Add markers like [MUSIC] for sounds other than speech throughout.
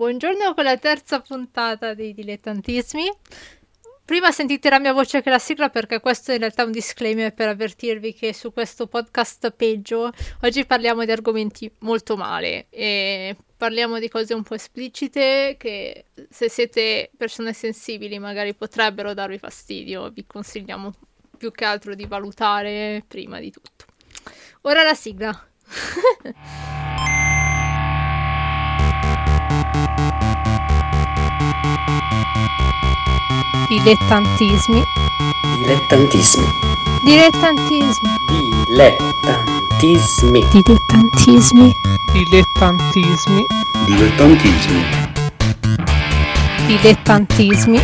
Buongiorno con la terza puntata dei dilettantismi. Prima sentite la mia voce che la sigla perché questo è in realtà un disclaimer per avvertirvi che su questo podcast peggio oggi parliamo di argomenti molto male e parliamo di cose un po' esplicite che se siete persone sensibili magari potrebbero darvi fastidio, vi consigliamo più che altro di valutare prima di tutto. Ora la sigla. [LAUGHS] Dilettantismi. Dilettantismi. Dilettantismi. Dilettantismi. Dilettantismi. Dilettantismi. Dilettantismi. Dilettantismi.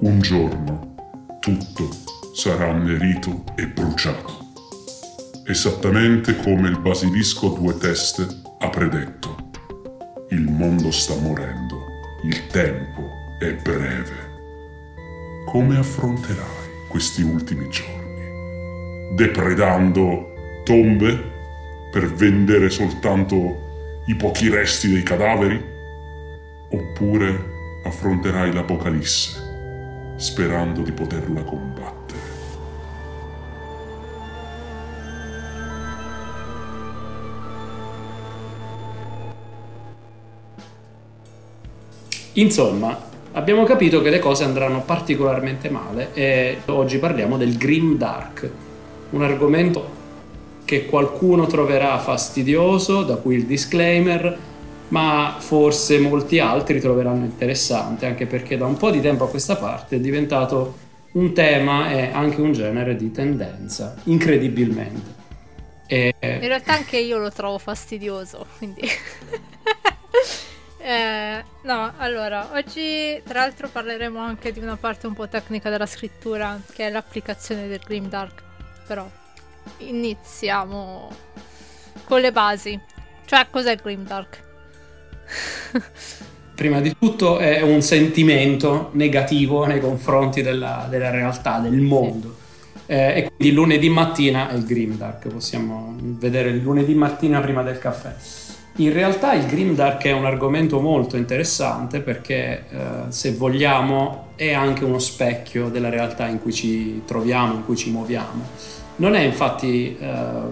Un giorno tutto sarà annerito e bruciato, esattamente come il basilisco a due teste ha predetto. Il mondo sta morendo, il tempo è breve. Come affronterai questi ultimi giorni? Depredando tombe per vendere soltanto i pochi resti dei cadaveri? Oppure affronterai l'Apocalisse sperando di poterla combattere. Insomma, abbiamo capito che le cose andranno particolarmente male e oggi parliamo del Grim Dark, un argomento che qualcuno troverà fastidioso, da cui il disclaimer, ma forse molti altri troveranno interessante, anche perché da un po' di tempo a questa parte è diventato un tema e anche un genere di tendenza, incredibilmente. E... In realtà anche io lo trovo fastidioso, quindi... [LAUGHS] eh, no, allora, oggi tra l'altro parleremo anche di una parte un po' tecnica della scrittura, che è l'applicazione del Grimdark, però iniziamo con le basi. Cioè, cos'è il Grimdark? [LAUGHS] Prima di tutto è un sentimento negativo nei confronti della, della realtà, del mondo. Eh, e quindi lunedì mattina è il Grimdark, possiamo vedere il lunedì mattina prima del caffè. In realtà il Grimdark è un argomento molto interessante perché eh, se vogliamo è anche uno specchio della realtà in cui ci troviamo, in cui ci muoviamo. Non è infatti eh,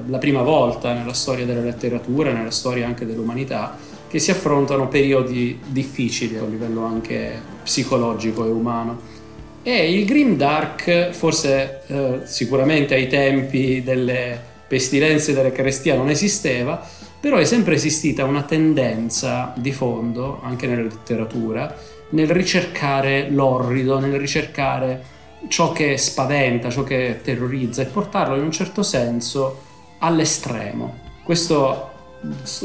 la prima volta nella storia della letteratura, nella storia anche dell'umanità, che si affrontano periodi difficili a livello anche psicologico e umano. E il Grim Dark, forse eh, sicuramente ai tempi delle pestilenze delle carestie non esisteva, però è sempre esistita una tendenza di fondo, anche nella letteratura, nel ricercare l'orrido, nel ricercare ciò che spaventa, ciò che terrorizza e portarlo in un certo senso all'estremo. Questo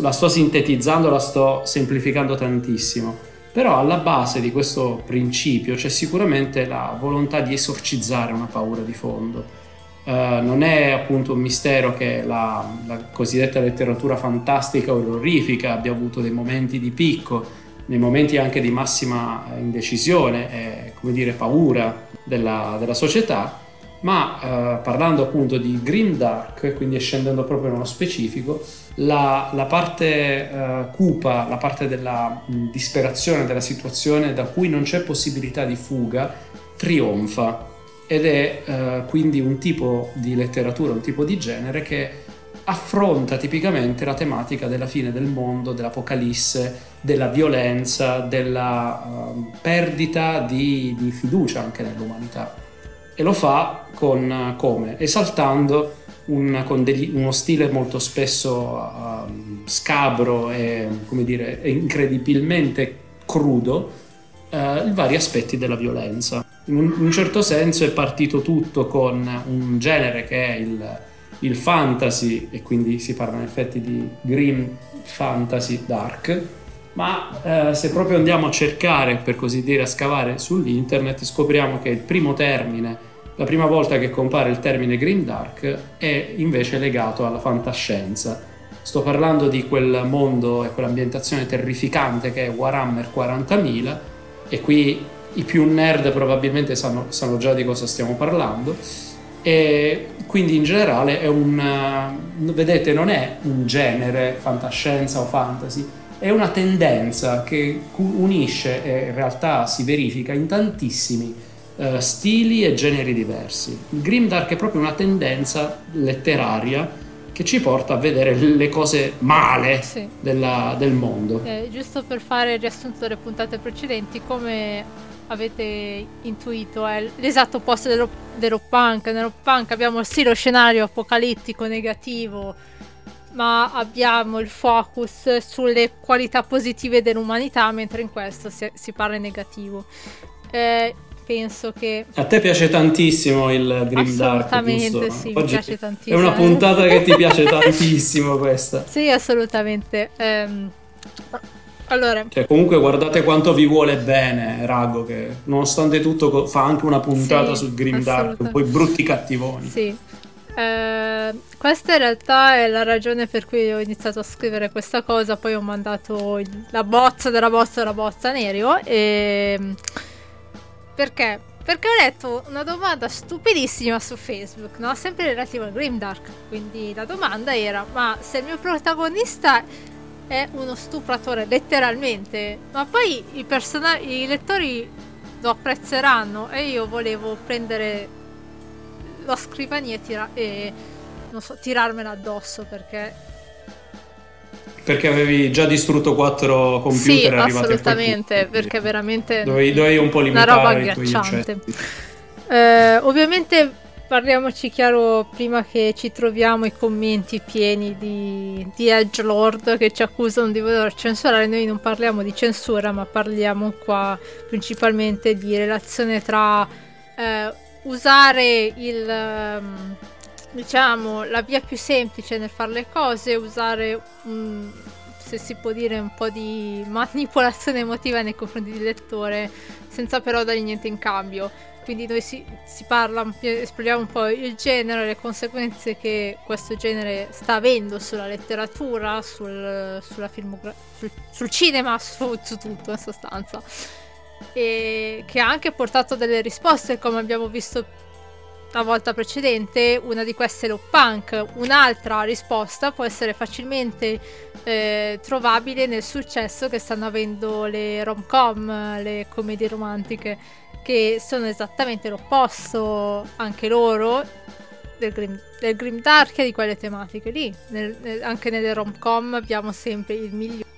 la sto sintetizzando, la sto semplificando tantissimo, però alla base di questo principio c'è sicuramente la volontà di esorcizzare una paura di fondo. Uh, non è appunto un mistero che la, la cosiddetta letteratura fantastica o orrorifica abbia avuto dei momenti di picco, nei momenti anche di massima indecisione e come dire paura della, della società, ma uh, parlando appunto di Grim Dark, quindi scendendo proprio nello specifico, la, la parte uh, cupa, la parte della mh, disperazione della situazione da cui non c'è possibilità di fuga, trionfa. Ed è uh, quindi un tipo di letteratura, un tipo di genere che affronta tipicamente la tematica della fine del mondo, dell'apocalisse, della violenza, della uh, perdita di, di fiducia anche nell'umanità e lo fa con come? Esaltando un, con degli, uno stile molto spesso uh, scabro e come dire, incredibilmente crudo uh, i vari aspetti della violenza. In un, in un, certo senso è partito tutto con un genere che è il, il fantasy e quindi si parla in effetti di grim fantasy dark ma eh, se proprio andiamo a cercare, per così dire, a scavare sull'internet, scopriamo che il primo termine, la prima volta che compare il termine Green Dark, è invece legato alla fantascienza. Sto parlando di quel mondo e quell'ambientazione terrificante che è Warhammer 40.000 e qui i più nerd probabilmente sanno, sanno già di cosa stiamo parlando. E quindi in generale è un vedete non è un genere fantascienza o fantasy è una tendenza che unisce e in realtà si verifica in tantissimi uh, stili e generi diversi il grimdark è proprio una tendenza letteraria che ci porta a vedere le cose male sì. della, del mondo eh, giusto per fare il riassunto delle puntate precedenti come avete intuito è l'esatto opposto dello, dello punk. Nello punk abbiamo sì lo scenario apocalittico negativo, ma abbiamo il focus sulle qualità positive dell'umanità, mentre in questo si, si parla in negativo. Eh, penso che... A te piace tantissimo il Grim Dark, Assolutamente, sì, mi piace tantissimo. È una puntata che ti piace [LAUGHS] tantissimo questa. Sì, assolutamente. Um, allora. Cioè, comunque guardate quanto vi vuole bene Rago, che nonostante tutto fa anche una puntata sì, sul Grim Dark, un po' i brutti cattivoni. Sì. Eh, questa in realtà è la ragione per cui ho iniziato a scrivere questa cosa, poi ho mandato il, la bozza della bozza della bozza Nerio e... Perché? Perché ho letto una domanda stupidissima su Facebook, no? sempre relativa al Grimdark. Quindi la domanda era: ma se il mio protagonista è uno stupratore, letteralmente. Ma poi i, person- i lettori lo apprezzeranno e io volevo prendere la scrivania e, tira- e so, tirarmela addosso perché... Perché avevi già distrutto quattro computer sì, assolutamente, perché veramente... Dovevi, dovevi un po' limitare una roba agghiacciante. Eh, ovviamente parliamoci chiaro prima che ci troviamo i commenti pieni di, di Edgelord che ci accusano di voler censurare. Noi non parliamo di censura, ma parliamo qua principalmente di relazione tra eh, usare il. Um, diciamo la via più semplice nel fare le cose, usare un, se si può dire un po' di [LAUGHS] manipolazione emotiva nei confronti del lettore senza però dargli niente in cambio quindi noi si, si parla, esploriamo un po' il genere, le conseguenze che questo genere sta avendo sulla letteratura, sul, filmogra- sul, sul cinema, su, su tutto in sostanza. E che ha anche portato delle risposte, come abbiamo visto la volta precedente, una di queste è lo punk, un'altra risposta può essere facilmente eh, trovabile nel successo che stanno avendo le rom-com, le commedie romantiche che sono esattamente l'opposto anche loro del grim, del grim dark e di quelle tematiche lì. Nel, nel, anche nelle rom-com abbiamo sempre il migliore.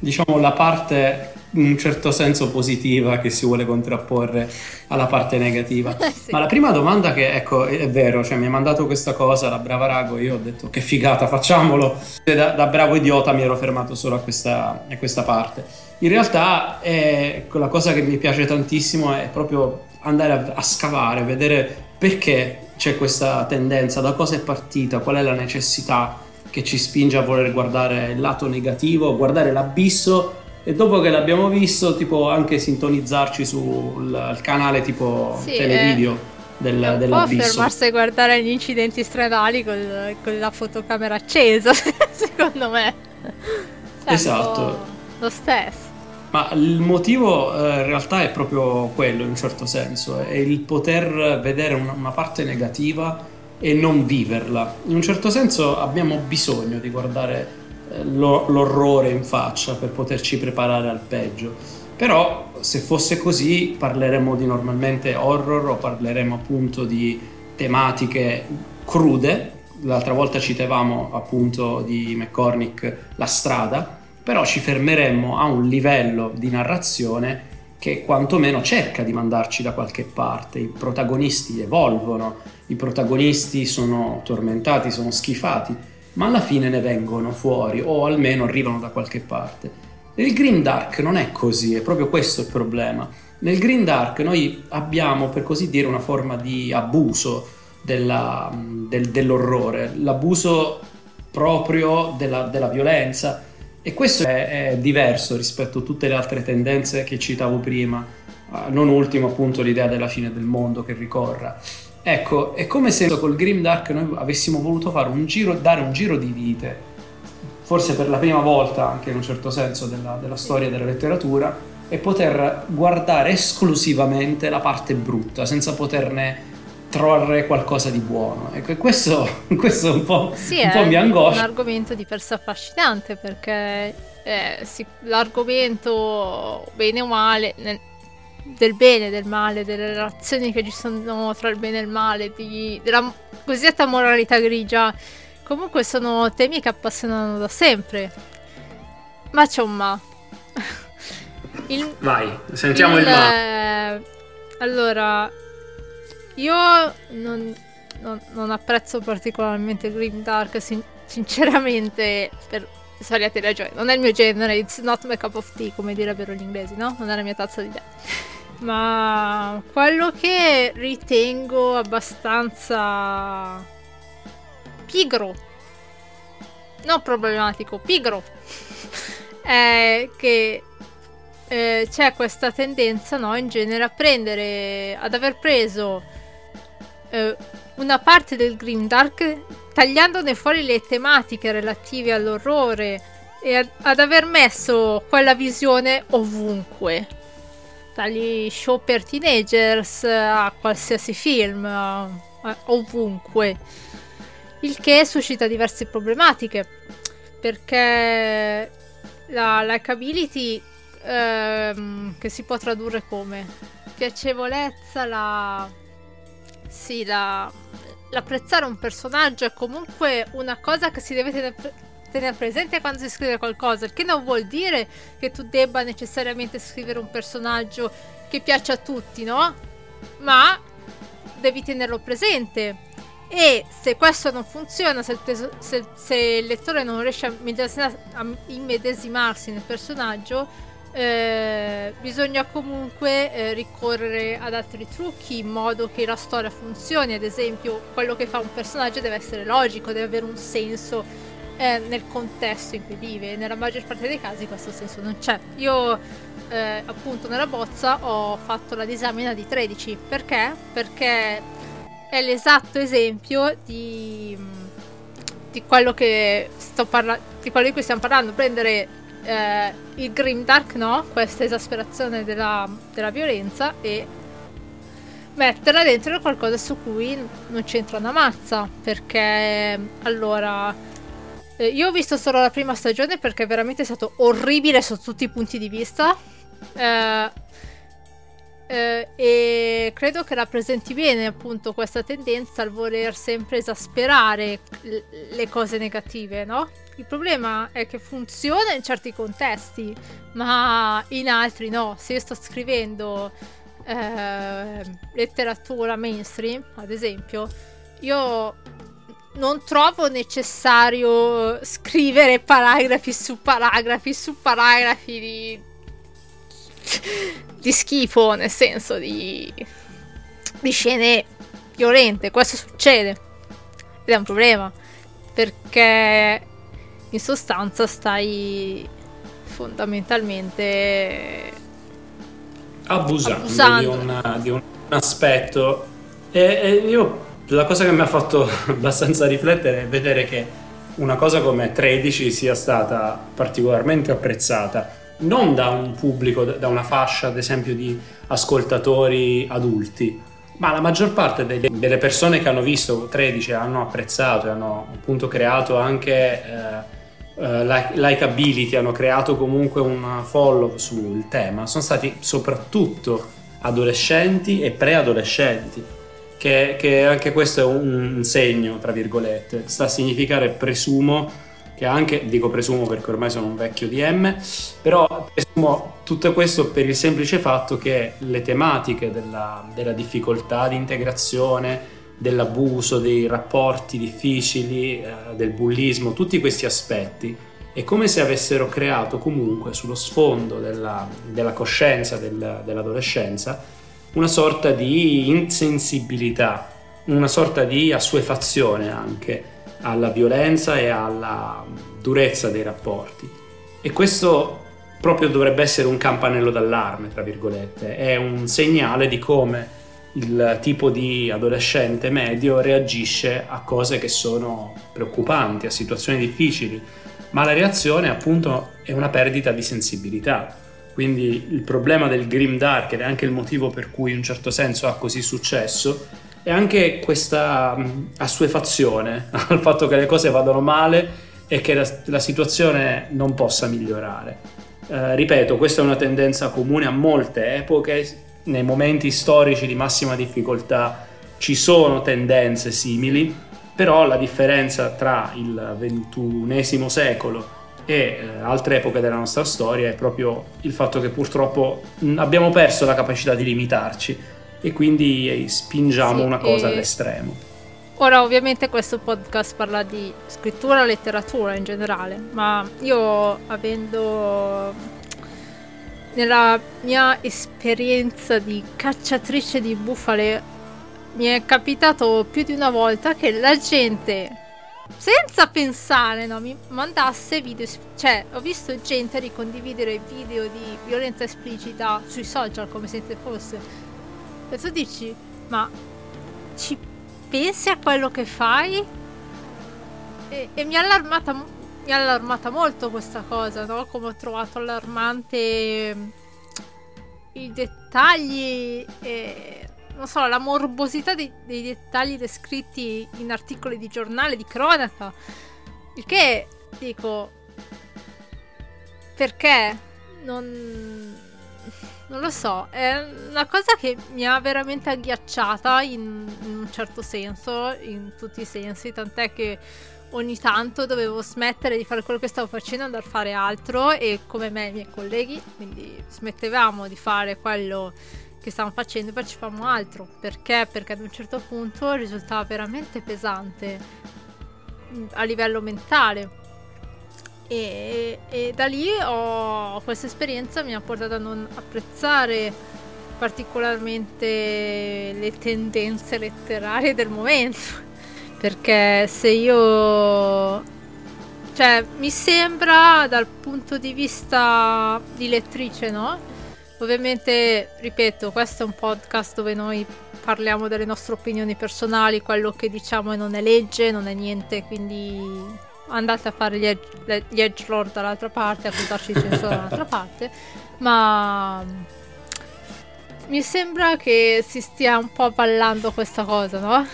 Diciamo la parte in un certo senso positiva che si vuole contrapporre alla parte negativa. [LAUGHS] sì. Ma la prima domanda che, ecco, è vero, cioè mi ha mandato questa cosa, la brava Rago, io ho detto che figata, facciamolo. Da, da bravo idiota mi ero fermato solo a questa, a questa parte in realtà è, la cosa che mi piace tantissimo è proprio andare a, a scavare, vedere perché c'è questa tendenza, da cosa è partita, qual è la necessità che ci spinge a voler guardare il lato negativo, guardare l'abisso e dopo che l'abbiamo visto tipo anche sintonizzarci sul canale tipo sì, televideo. Eh. Del, dell'abisso. fermarsi a guardare gli incidenti stradali col, con la fotocamera accesa, [LAUGHS] secondo me. Cioè, esatto. Lo stesso. Ma il motivo eh, in realtà è proprio quello, in un certo senso, è il poter vedere una, una, parte negativa e non viverla. In un certo senso abbiamo bisogno di guardare eh, lo, l'orrore in faccia per poterci preparare al peggio. Però se fosse così parleremmo di normalmente horror o parleremo appunto di tematiche crude. L'altra volta citavamo appunto di McCormick La strada però ci fermeremmo a un livello di narrazione che quantomeno cerca di mandarci da qualche parte. I protagonisti evolvono, i protagonisti sono tormentati, sono schifati, ma alla fine ne vengono fuori o almeno arrivano da qualche parte. Nel Green Dark non è così, è proprio questo il problema. Nel Green Dark noi abbiamo, per così dire, una forma di abuso della, del, dell'orrore, l'abuso proprio della, della violenza, e questo è, è, diverso rispetto a tutte le altre tendenze che citavo prima, uh, non ultimo appunto l'idea della fine del mondo che ricorra. Ecco, è come se col Grimdark noi avessimo voluto fare un giro, dare un giro di vite, forse per la prima volta anche in un certo senso della, della storia della letteratura, e poter guardare esclusivamente la parte brutta senza poterne trarre qualcosa di buono. Ecco, questo, [LAUGHS] questo un po', sì, un po' mi angoscia. È un argomento di per sé affascinante perché eh, sì, l'argomento bene o male, del bene e del male, delle relazioni che ci sono tra il bene e il male, di, della cosiddetta moralità grigia, comunque sono temi che appassionano da sempre. Ma c'è un ma. [LAUGHS] Il, Vai, sentiamo il, il ma. Eh, allora, io non, non, non, apprezzo particolarmente Grim Dark, sin- sinceramente, per svariate ragioni. Non è il mio genere, it's not my cup of tea, come direbbero gli inglesi, no? Non è la mia tazza di tè. Ma quello che ritengo abbastanza pigro, non problematico, pigro, [LAUGHS] è che eh, c'è questa tendenza, no, in genere a prendere, ad aver preso eh, una parte del Grimdark tagliandone fuori le tematiche relative all'orrore e ad, ad aver messo quella visione ovunque dagli show per teenagers a qualsiasi film a, ovunque. Il che suscita diverse problematiche perché la likability ehm, che si può tradurre come piacevolezza la sì, la, l'apprezzare un personaggio è comunque una cosa che si deve tenere, tenere presente quando si scrive qualcosa, il che non vuol dire che tu debba necessariamente scrivere un personaggio che piaccia a tutti, no? Ma devi tenerlo presente. E se questo non funziona, se il, peso, se, se il lettore non riesce a immedesimarsi nel personaggio, eh, bisogna comunque eh, ricorrere ad altri trucchi in modo che la storia funzioni. Ad esempio, quello che fa un personaggio deve essere logico, deve avere un senso eh, nel contesto in cui vive. Nella maggior parte dei casi questo senso non c'è. Io eh, appunto nella bozza ho fatto la disamina di 13. Perché? Perché è l'esatto esempio di, di quello che sto parlando, di quello di cui stiamo parlando. Prendere eh, il grimdark no, questa esasperazione della, della, violenza e metterla dentro qualcosa su cui non c'entra una mazza perché allora eh, io ho visto solo la prima stagione perché veramente è stato orribile sotto tutti i punti di vista eh, eh, e credo che rappresenti bene appunto questa tendenza al voler sempre esasperare le cose negative, no? Il problema è che funziona in certi contesti, ma in altri no. Se io sto scrivendo eh, letteratura mainstream, ad esempio, io non trovo necessario scrivere paragrafi su paragrafi su paragrafi di, di schifo, nel senso di, di scene violente. Questo succede ed è un problema perché in sostanza stai fondamentalmente abusando, abusando. Di, una, di, un aspetto e, e, io la cosa che mi ha fatto [LAUGHS] abbastanza riflettere è vedere che una cosa come 13 sia stata particolarmente apprezzata non da un pubblico, da una fascia ad esempio di ascoltatori adulti ma la maggior parte delle, delle persone che hanno visto 13 hanno apprezzato e hanno appunto creato anche eh, uh, likability, hanno creato comunque un follow sul tema, sono stati soprattutto adolescenti e preadolescenti. Che, che anche questo è un segno, tra virgolette, sta a significare, presumo, che anche, dico presumo perché ormai sono un vecchio DM, però presumo tutto questo per il semplice fatto che le tematiche della, della difficoltà di integrazione, dell'abuso, dei rapporti difficili, eh, del bullismo, tutti questi aspetti, è come se avessero creato comunque sullo sfondo della, della coscienza del, dell'adolescenza una sorta di insensibilità, una sorta di assuefazione anche alla violenza e alla durezza dei rapporti. E questo proprio dovrebbe essere un campanello d'allarme, tra virgolette, è un segnale di come il tipo di adolescente medio reagisce a cose che sono preoccupanti, a situazioni difficili, ma la reazione appunto è una perdita di sensibilità. Quindi il problema del grim dark ed è anche il motivo per cui in un certo senso ha così successo è anche questa mh, assuefazione [LAUGHS] al fatto che le cose vadano male e che la, la situazione non possa migliorare. Eh, ripeto, questa è una tendenza comune a molte epoche, nei momenti storici di massima difficoltà ci sono tendenze simili, però la differenza tra il ventunesimo secolo e eh, altre epoche della nostra storia è proprio il fatto che purtroppo abbiamo perso la capacità di limitarci e quindi spingiamo sì, una cosa e... all'estremo. Ora ovviamente questo podcast parla di scrittura e letteratura in generale, ma io avendo nella mia esperienza di cacciatrice di bufale mi è capitato più di una volta che la gente senza pensare, no, mi mandasse video, cioè ho visto gente ricondividere video di violenza esplicita sui social come se fosse. E tu dici, ma ci pensi a quello che fai? E, e mi, ha allarmata, mi allarmata molto questa cosa, no? Come ho trovato allarmante mm, i dettagli e non so, la morbosità dei, dei, dettagli descritti in articoli di giornale, di cronaca. Il che, dico, perché? Non, non lo so, è una cosa che mi ha veramente agghiacciata in, in un certo senso, in tutti i sensi, tant'è che ogni tanto dovevo smettere di fare quello che stavo facendo e andare a fare altro e come me e i miei colleghi, quindi smettevamo di fare quello che stavamo facendo e facevamo altro. Perché? Perché ad un certo punto risultava veramente pesante mm, a livello mentale. E, e da lì ho, questa esperienza mi ha portato a non apprezzare particolarmente le tendenze letterarie del momento. [LAUGHS] Perché se io cioè mi sembra dal punto di vista di lettrice, no? Ovviamente, ripeto, questo è un podcast dove noi parliamo delle nostre opinioni personali, quello che diciamo non è legge, non è niente, quindi andate a fare gli, edge, gli edgelord dall'altra parte, accusarci di censura [LAUGHS] dall'altra parte, ma mi sembra che si stia un po' ballando questa cosa, no?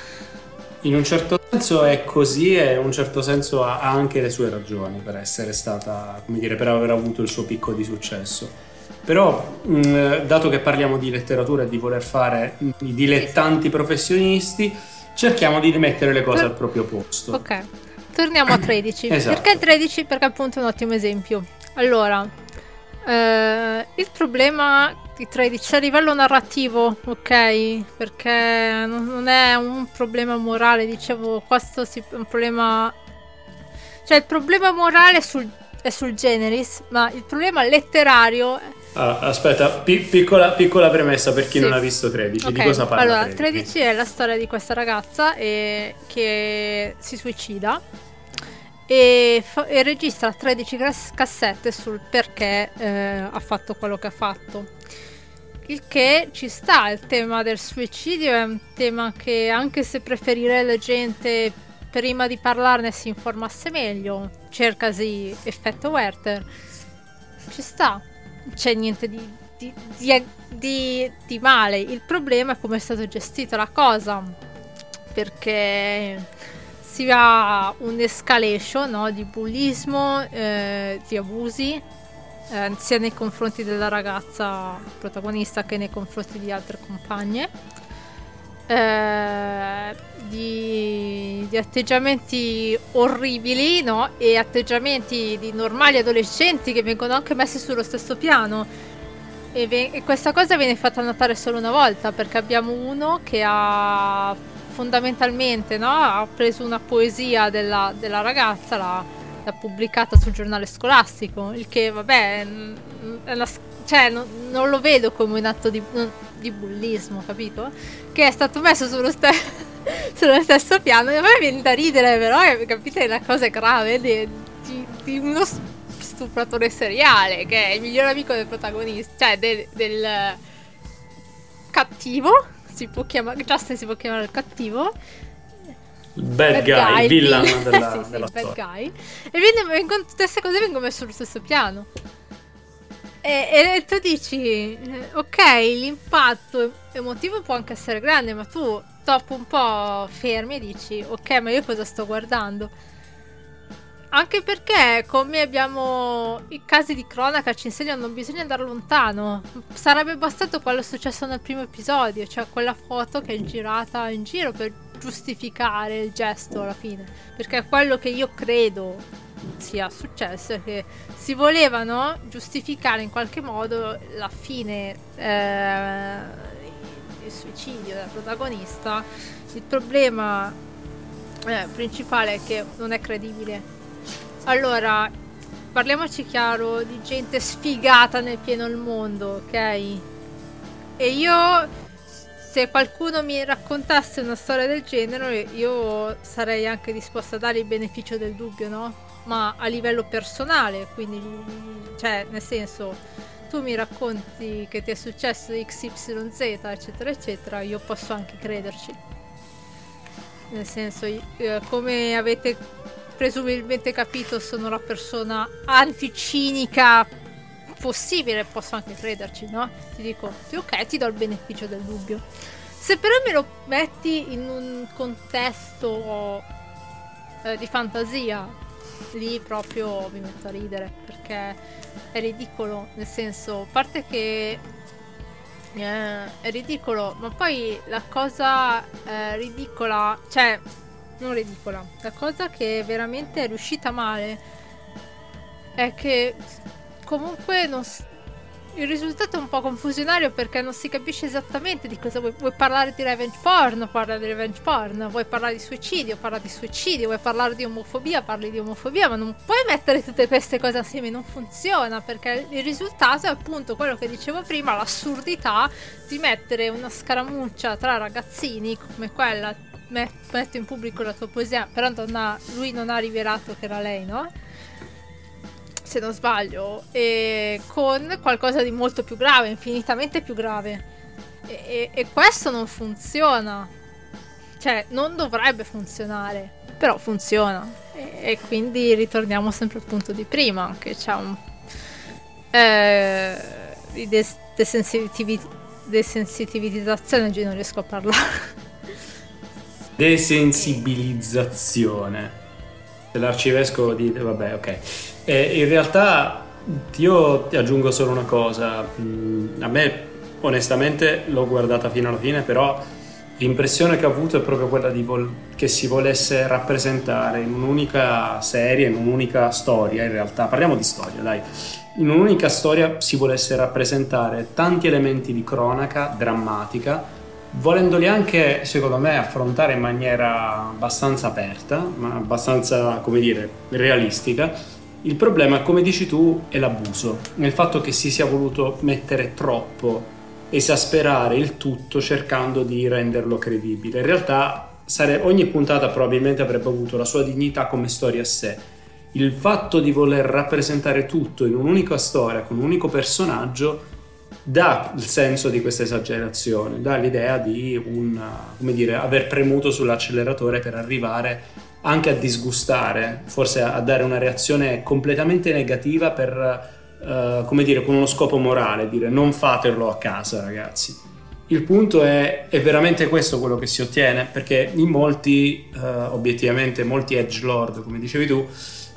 In un certo senso è così e in un certo senso ha anche le sue ragioni per essere stata, come dire, per aver avuto il suo picco di successo. Però, mh, dato che parliamo di letteratura e di voler fare i dilettanti professionisti, cerchiamo di rimettere le cose al proprio posto. Ok, torniamo a [COUGHS] 13. esatto. Perché 13? Perché appunto è un ottimo esempio. Allora, eh, il problema di 13 a livello narrativo, ok? Perché non è un problema morale, dicevo, questo è un problema... Cioè il problema morale è sul, è sul generis, ma il problema letterario Ah, aspetta, pi- piccola, piccola, premessa per chi sì. non ha visto 13. Okay. Di cosa parla? Allora, 13? 13 è la storia di questa ragazza e, che si suicida e, fa- e, registra 13 cassette sul perché eh, ha fatto quello che ha fatto. Il che ci sta, il tema del suicidio è un tema che anche se preferirei la gente prima di parlarne si informasse meglio, cercasi effetto Werther, ci sta c'è niente di, di, di, di, male. Il problema è come è stato gestito la cosa. Perché si ha un'escalation no, di bullismo, eh, di abusi, eh, sia nei confronti della ragazza protagonista che nei confronti di altre compagne. Eh, di, di, atteggiamenti orribili no? e atteggiamenti di normali adolescenti che vengono anche messi sullo stesso piano e, ve- e, questa cosa viene fatta notare solo una volta perché abbiamo uno che ha fondamentalmente no? ha preso una poesia della, della ragazza l'ha, l'ha, pubblicata sul giornale scolastico il che vabbè è una, cioè, no, non lo vedo come un atto di, di bullismo capito? che è stato messo sullo, ste- [LAUGHS] sullo stesso piano. E a me viene da ridere, però, eh, capite, la cosa grave di, di, di, uno stupratore seriale, che è il migliore amico del protagonista, cioè del, del cattivo. Si può chiamare, Justin si può chiamare il cattivo. Il bad, bad guy, il villain [LAUGHS] della, sì, sì, della bad guy. E tutte queste cose vengono messe sullo stesso piano. E, e tu dici, eh, ok, l'impatto emotivo può anche essere grande, ma tu dopo un po' fermi e dici, ok, ma io cosa sto guardando? Anche perché, come abbiamo i casi di cronaca ci insegnano, non bisogna andare lontano. Sarebbe bastato quello successo nel primo episodio, cioè quella foto che è girata in giro per giustificare il gesto alla fine. Perché quello che io credo sia successo è che si volevano giustificare in qualche modo la fine eh, il suicidio del protagonista. Il problema eh, principale è che non è credibile allora, parliamoci chiaro di gente sfigata nel pieno il mondo, ok? E io, se qualcuno mi raccontasse una storia del genere, io sarei anche disposta a dare il beneficio del dubbio, no? Ma a livello personale, quindi, cioè, nel senso, tu mi racconti che ti è successo XYZ, eccetera, eccetera, io posso anche crederci. Nel senso, eh, come avete presumibilmente capito sono la persona anticinica possibile, posso anche crederci, no? Ti dico, ok, ti do il beneficio del dubbio. Se però me lo metti in un contesto eh, di fantasia, lì proprio mi metto a ridere perché è ridicolo, nel senso, a parte che eh, è ridicolo, ma poi la cosa eh, ridicola, cioè non ridicola. La cosa che veramente è riuscita male è che comunque non, il risultato è un po' confusionario perché non si capisce esattamente di cosa vuoi, vuoi parlare di revenge porn, parla di revenge porn, vuoi parlare di suicidio, parla di suicidio, vuoi parlare di omofobia, parli di omofobia, ma non puoi mettere tutte queste cose assieme, non funziona perché il risultato è appunto quello che dicevo prima, l'assurdità di mettere una scaramuccia tra ragazzini come quella metto in pubblico la tua poesia, però non ha, lui non ha rivelato che era lei, no? Se non sbaglio, e con qualcosa di molto più grave, infinitamente più grave. E, e, e questo non funziona. Cioè, non dovrebbe funzionare, però funziona. E, e quindi ritorniamo sempre al punto di prima, che c'è un... Eh, di des- desensitivizzazione, oggi non riesco a parlare. [LAUGHS] Desensibilizzazione. L'arcivescovo di... vabbè, ok. Eh, in realtà io ti aggiungo solo una cosa. Mm, a me, onestamente, l'ho guardata fino alla fine, però l'impressione che ho avuto è proprio quella di vol- che si volesse rappresentare in un'unica serie, in un'unica storia, in realtà. Parliamo di storia, dai. In un'unica storia si volesse rappresentare tanti elementi di cronaca drammatica volendoli anche, secondo me, affrontare in maniera abbastanza aperta, ma abbastanza, come dire, realistica. Il problema, come dici tu, è l'abuso, nel fatto che si sia voluto mettere troppo, esasperare il tutto cercando di renderlo credibile. In realtà sare- ogni puntata probabilmente avrebbe avuto la sua dignità come storia a sé. Il fatto di voler rappresentare tutto in un'unica storia, con un unico personaggio, dà il senso di questa esagerazione, dà l'idea di un, come dire, aver premuto sull'acceleratore per arrivare anche a disgustare, forse a, dare una reazione completamente negativa per, uh, come dire, con uno scopo morale, dire non fatelo a casa ragazzi. Il punto è, è veramente questo quello che si ottiene, perché in molti, uh, obiettivamente, molti edge lord, come dicevi tu,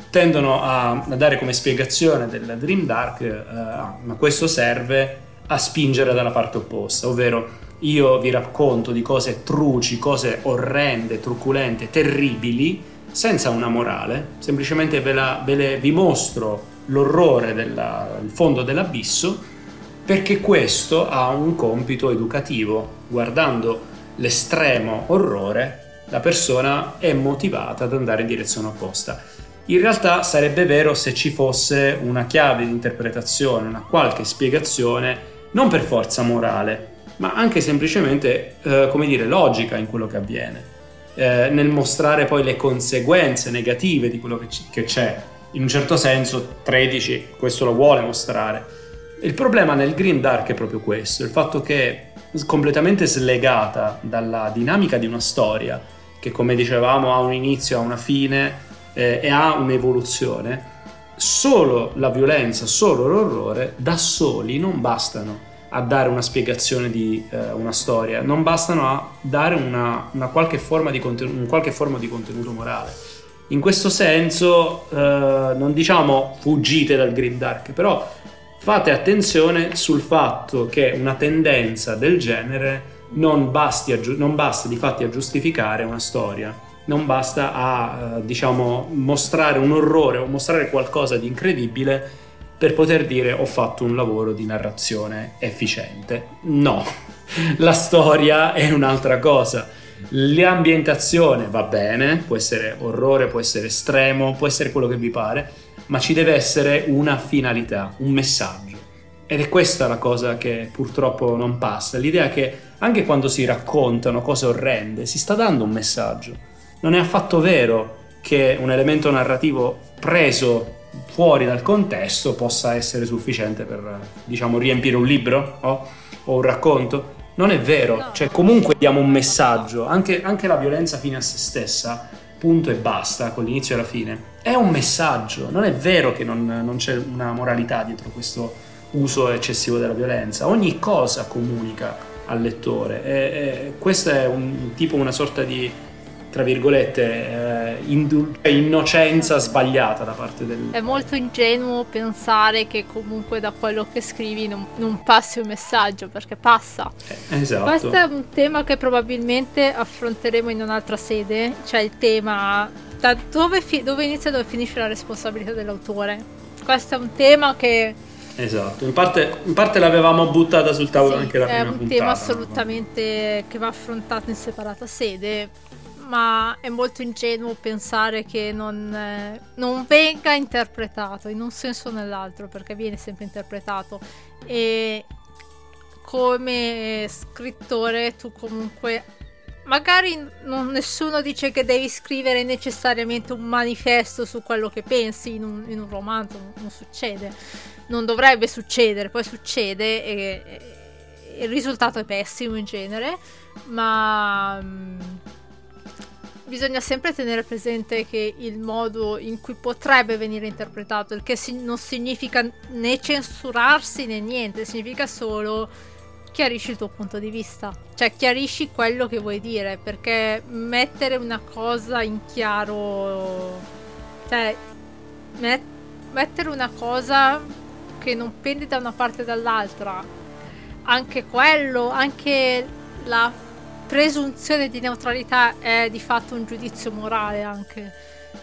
tendono a, a, dare come spiegazione del Dream Dark, uh, ma questo serve a spingere dalla parte opposta, ovvero io vi racconto di cose truci, cose orrende, truculente, terribili, senza una morale, semplicemente ve, la, ve le, vi mostro l'orrore del fondo dell'abisso perché questo ha un compito educativo. Guardando l'estremo orrore, la persona è motivata ad andare in direzione opposta. In realtà sarebbe vero se ci fosse una chiave di interpretazione, una qualche spiegazione non per forza morale, ma anche semplicemente, eh, come dire, logica in quello che avviene, eh, nel mostrare poi le conseguenze negative di quello che, c- che c'è. In un certo senso 13 questo lo vuole mostrare. Il problema nel Green Dark è proprio questo, il fatto che completamente slegata dalla dinamica di una storia, che come dicevamo ha un inizio, ha una fine eh, e ha un'evoluzione, solo la violenza, solo l'orrore, da soli non bastano a dare una spiegazione di eh, una storia, non bastano a dare una, una qualche forma di contenuto, un qualche forma di contenuto morale. In questo senso, eh, non diciamo fuggite dal grimdark, però fate attenzione sul fatto che una tendenza del genere non, basti a, non basta di fatti a giustificare una storia, non basta a eh, diciamo mostrare un orrore o mostrare qualcosa di incredibile per poter dire ho fatto un lavoro di narrazione efficiente. No, [LAUGHS] la storia è un'altra cosa. L'ambientazione va bene, può essere orrore, può essere estremo, può essere quello che vi pare, ma ci deve essere una finalità, un messaggio. Ed è questa la cosa che purtroppo non passa, l'idea che anche quando si raccontano cose orrende si sta dando un messaggio. Non è affatto vero che un elemento narrativo preso fuori dal contesto possa essere sufficiente per, diciamo, riempire un libro o, o un racconto. Non è vero, cioè comunque diamo un messaggio, anche, anche la violenza fine a se stessa, punto e basta, con l'inizio e la fine, è un messaggio, non è vero che non, non c'è una moralità dietro questo uso eccessivo della violenza, ogni cosa comunica al lettore. E, e questo è un tipo, una sorta di tra virgolette, eh, indul- cioè, innocenza sbagliata da parte del... È molto ingenuo pensare che comunque da quello che scrivi non, non passi un messaggio, perché passa. Eh, esatto. Questo è un tema che probabilmente affronteremo in un'altra sede, cioè il tema da dove, fi- dove inizia e dove finisce la responsabilità dell'autore. Questo è un tema che... Esatto, in parte, in parte, l'avevamo buttata sul tavolo sì, anche la prima puntata. È un tema assolutamente no? che va affrontato in separata sede ma è molto ingenuo pensare che non, eh, non, venga interpretato in un senso o nell'altro, perché viene sempre interpretato. E come scrittore tu comunque magari non, nessuno dice che devi scrivere necessariamente un manifesto su quello che pensi in un, in un romanzo, non, non, succede, non dovrebbe succedere, poi succede e, e il risultato è pessimo in genere, ma mm, bisogna sempre tenere presente che il modo in cui potrebbe venire interpretato, il che non significa né censurarsi né niente, significa solo chiarisci il tuo punto di vista, cioè chiarisci quello che vuoi dire, perché mettere una cosa in chiaro, cioè met- mettere una cosa che non pende da una parte o dall'altra, anche quello, anche la presunzione di neutralità è di fatto un giudizio morale anche.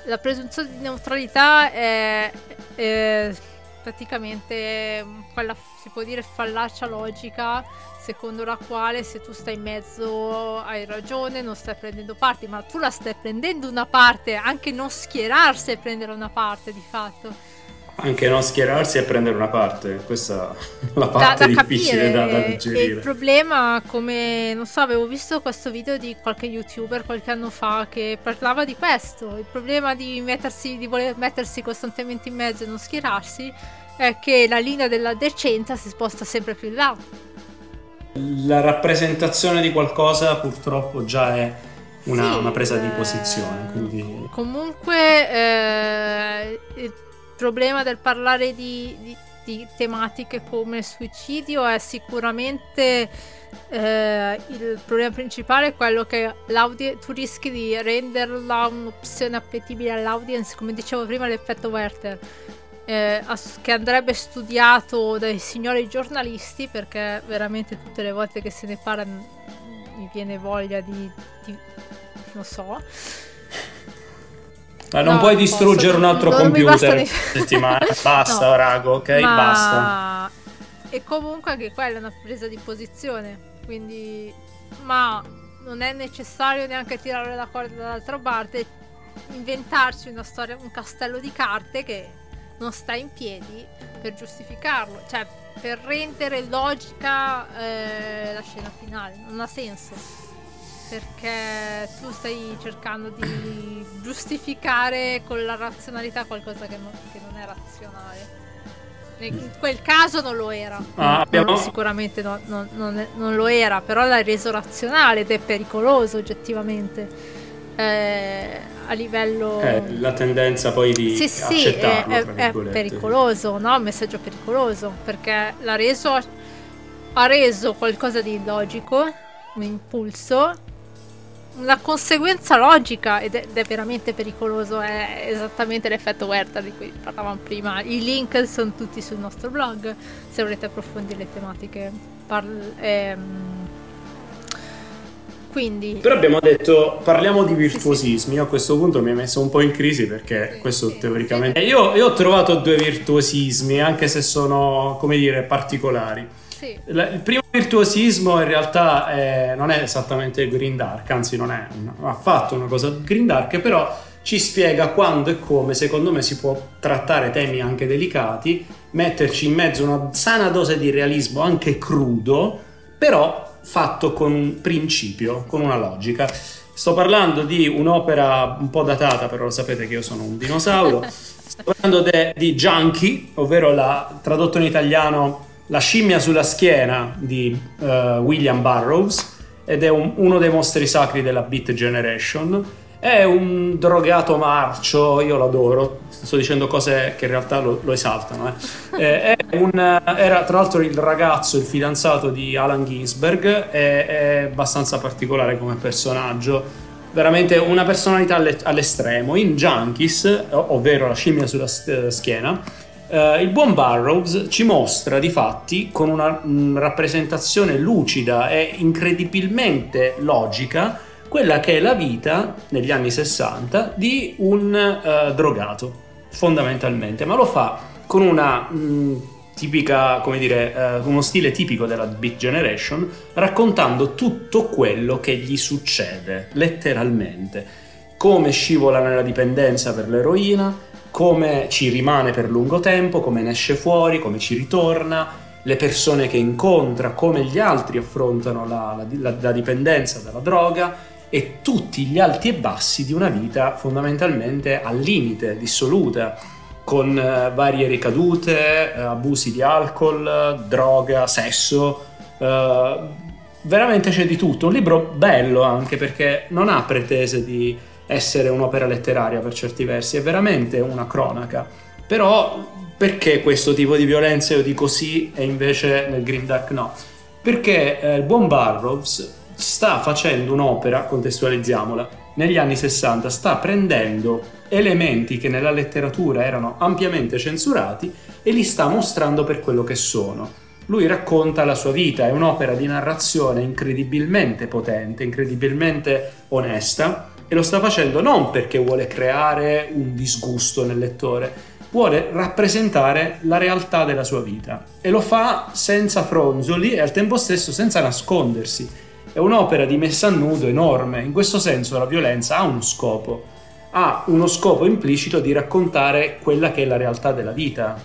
La presunzione di neutralità è, è praticamente quella, si può dire, fallacia logica secondo la quale se tu stai in mezzo hai ragione, non stai prendendo parte, ma tu la stai prendendo una parte, anche non schierarsi e prendere una parte di fatto anche non schierarsi e prendere una parte, questa è la parte da, da difficile da, da digerire. Il problema, come non so, avevo visto questo video di qualche youtuber qualche anno fa che parlava di questo. Il problema di, mettersi, di voler mettersi costantemente in mezzo e non schierarsi è che la linea della decenza si sposta sempre più in là. La rappresentazione di qualcosa purtroppo già è una, sì, una presa eh, di posizione. Quindi... Comunque, eh, problema del parlare di, di, di tematiche come il suicidio è sicuramente eh, il problema principale è quello che tu rischi di renderla un'opzione appetibile all'audience, come dicevo prima, l'effetto Werther. Eh, che andrebbe studiato dai signori giornalisti perché veramente tutte le volte che se ne parla mi viene voglia di, di non so ma non no, puoi distruggere posso, un altro computer in settimana. [LAUGHS] Basta, no, rago, ok? Ma... Basta. E comunque anche quella è una presa di posizione. Quindi, ma non è necessario neanche tirare la corda dall'altra parte. Inventarsi una storia, un castello di carte che non sta in piedi per giustificarlo. Cioè, per rendere logica eh, la scena finale. Non ha senso perché tu stai cercando di giustificare con la razionalità qualcosa che non, che non è razionale. In quel caso non lo era. Ah, abbiamo... non, sicuramente no, non, non, non, lo era, però l'hai reso razionale ed è pericoloso oggettivamente. eh, a livello... Eh, la tendenza poi di sì, sì, è, è, è pericoloso, no? Un messaggio pericoloso, perché l'ha reso, ha reso qualcosa di illogico, un impulso, una conseguenza logica ed è, ed è, veramente pericoloso, è esattamente l'effetto Werther di cui parlavamo prima. I link sono tutti sul nostro blog se volete approfondire le tematiche. Parl- ehm, quindi... Però abbiamo detto parliamo di virtuosismi. Io a questo punto mi hai messo un po' in crisi perché questo sì, teoricamente. Sì. Io, io, ho trovato due virtuosismi, anche se sono, come dire, particolari. Sì. Il primo virtuosismo in realtà è, non è esattamente Green Dark, anzi non è una, affatto una cosa Green Dark, però ci spiega quando e come secondo me si può trattare temi anche delicati, metterci in mezzo una sana dose di realismo anche crudo, però fatto con un principio, con una logica. Sto parlando di un'opera un po' datata, però lo sapete che io sono un dinosauro. [LAUGHS] Sto parlando de, di Junkie, ovvero la, tradotto in italiano La scimmia sulla schiena di uh, William Burroughs, ed è un, uno dei mostri sacri della Beat Generation è un drogato marcio, io lo adoro, sto dicendo cose che in realtà lo, lo esaltano. Eh. Eh, un, era tra l'altro il ragazzo, il fidanzato di Alan Ginsberg, è, è abbastanza particolare come personaggio, veramente una personalità all'estremo. In Junkies, ovvero la scimmia sulla schiena, Uh, il buon Burroughs ci mostra di fatti con una mh, rappresentazione lucida e incredibilmente logica quella che è la vita negli anni 60 di un uh, drogato, fondamentalmente, ma lo fa con una mh, mm, tipica, come dire, uh, uno stile tipico della Beat Generation, raccontando tutto quello che gli succede, letteralmente, come scivola nella dipendenza per l'eroina, come ci rimane per lungo tempo, come ne esce fuori, come ci ritorna, le persone che incontra, come gli altri affrontano la, la, la dipendenza dalla droga e tutti gli alti e bassi di una vita fondamentalmente al limite, dissoluta, con eh, varie ricadute, eh, abusi di alcol, droga, sesso. Eh, veramente c'è di tutto. Un libro bello anche perché non ha pretese di essere un'opera letteraria per certi versi, è veramente una cronaca. Però perché questo tipo di violenza io dico sì e invece nel Green Dark no? Perché eh, il buon Burroughs sta facendo un'opera, contestualizziamola, negli anni 60 sta prendendo elementi che nella letteratura erano ampiamente censurati e li sta mostrando per quello che sono. Lui racconta la sua vita, è un'opera di narrazione incredibilmente potente, incredibilmente onesta e lo sta facendo non perché vuole creare un disgusto nel lettore, vuole rappresentare la realtà della sua vita e lo fa senza fronzoli e al tempo stesso senza nascondersi è un'opera di messa a nudo enorme. In questo senso la violenza ha uno scopo, ha uno scopo implicito di raccontare quella che è la realtà della vita.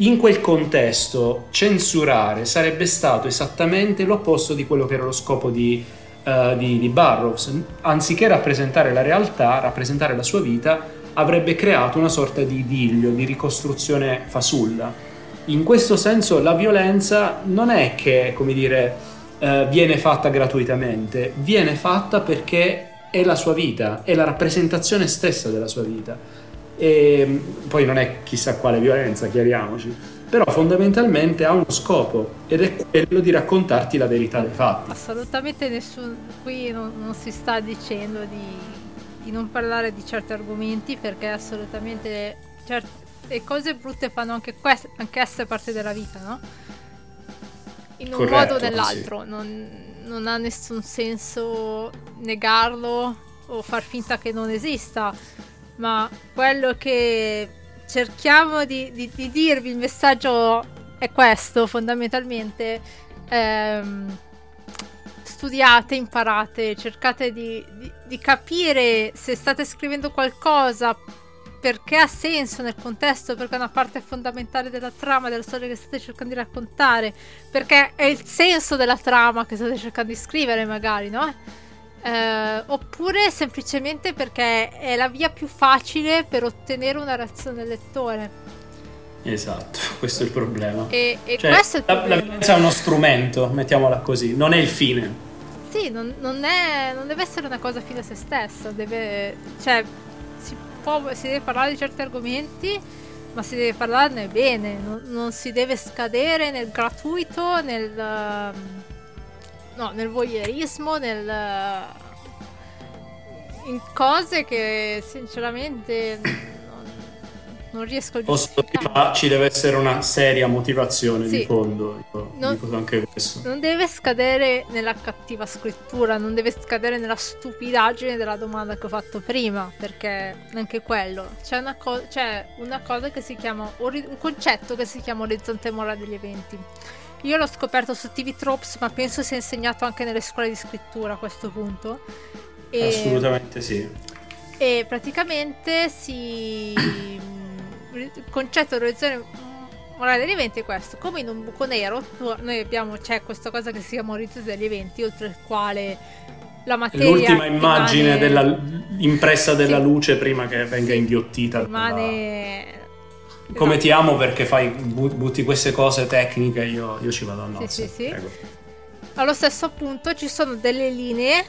In quel contesto censurare sarebbe stato esattamente l'opposto di quello che era lo scopo di, uh, di, di Burroughs. Anziché rappresentare la realtà, rappresentare la sua vita, avrebbe creato una sorta di idillio, di ricostruzione fasulla. In questo senso la violenza non è che, come dire, eh, viene fatta gratuitamente, viene fatta perché è la sua vita, è la rappresentazione stessa della sua vita. E mm, poi non è chissà quale violenza, chiariamoci, però fondamentalmente ha uno scopo ed è quello di raccontarti la verità dei fatti. Assolutamente nessuno qui non, non si sta dicendo di, di, non parlare di certi argomenti perché assolutamente certe cose brutte fanno anche, queste, anche esse parte della vita, no? in un Corretto, modo o nell'altro. Sì. Non, non, ha nessun senso negarlo o far finta che non esista. Ma quello che cerchiamo di, di, di dirvi, il messaggio è questo fondamentalmente. Ehm, studiate, imparate, cercate di, di, di capire se state scrivendo qualcosa perché ha senso nel contesto, perché è una parte fondamentale della trama, della storia che state cercando di raccontare, perché è il senso della trama che state cercando di scrivere, magari, no? Eh, oppure semplicemente perché è la via più facile per ottenere una reazione del lettore. Esatto, [LAUGHS] questo è il problema. E, e cioè, questo è il la, la violenza è uno strumento, mettiamola così, non è il fine. Sì, non, non, è, non deve essere una cosa fine a se stessa, deve, cioè, si, può, si deve parlare di certi argomenti, ma si deve parlarne bene, non, non si deve scadere nel gratuito, nel, no, nel voyeurismo, nel, in cose che sinceramente non riesco a giustificare. ci deve essere una seria motivazione sì. di fondo. Io non, dico anche questo. Non deve scadere nella cattiva scrittura, non deve scadere nella stupidaggine della domanda che ho fatto prima, perché anche quello. C'è una, co- c'è una cosa che si chiama, un concetto che si chiama orizzonte morale degli eventi. Io l'ho scoperto su TV Tropes, ma penso sia insegnato anche nelle scuole di scrittura a questo punto. E... Assolutamente sì. E praticamente si il concetto dell'orizzonte morale degli eventi è questo come in un buco nero noi abbiamo c'è questa cosa che si chiama orizzonte degli eventi oltre il quale la materia l'ultima immagine rimane... della, impressa della sì. luce prima che venga inghiottita rimane. Come ti amo perché fai butti queste cose tecniche io, io ci vado a nozze sì, sì, sì. allo stesso punto ci sono delle linee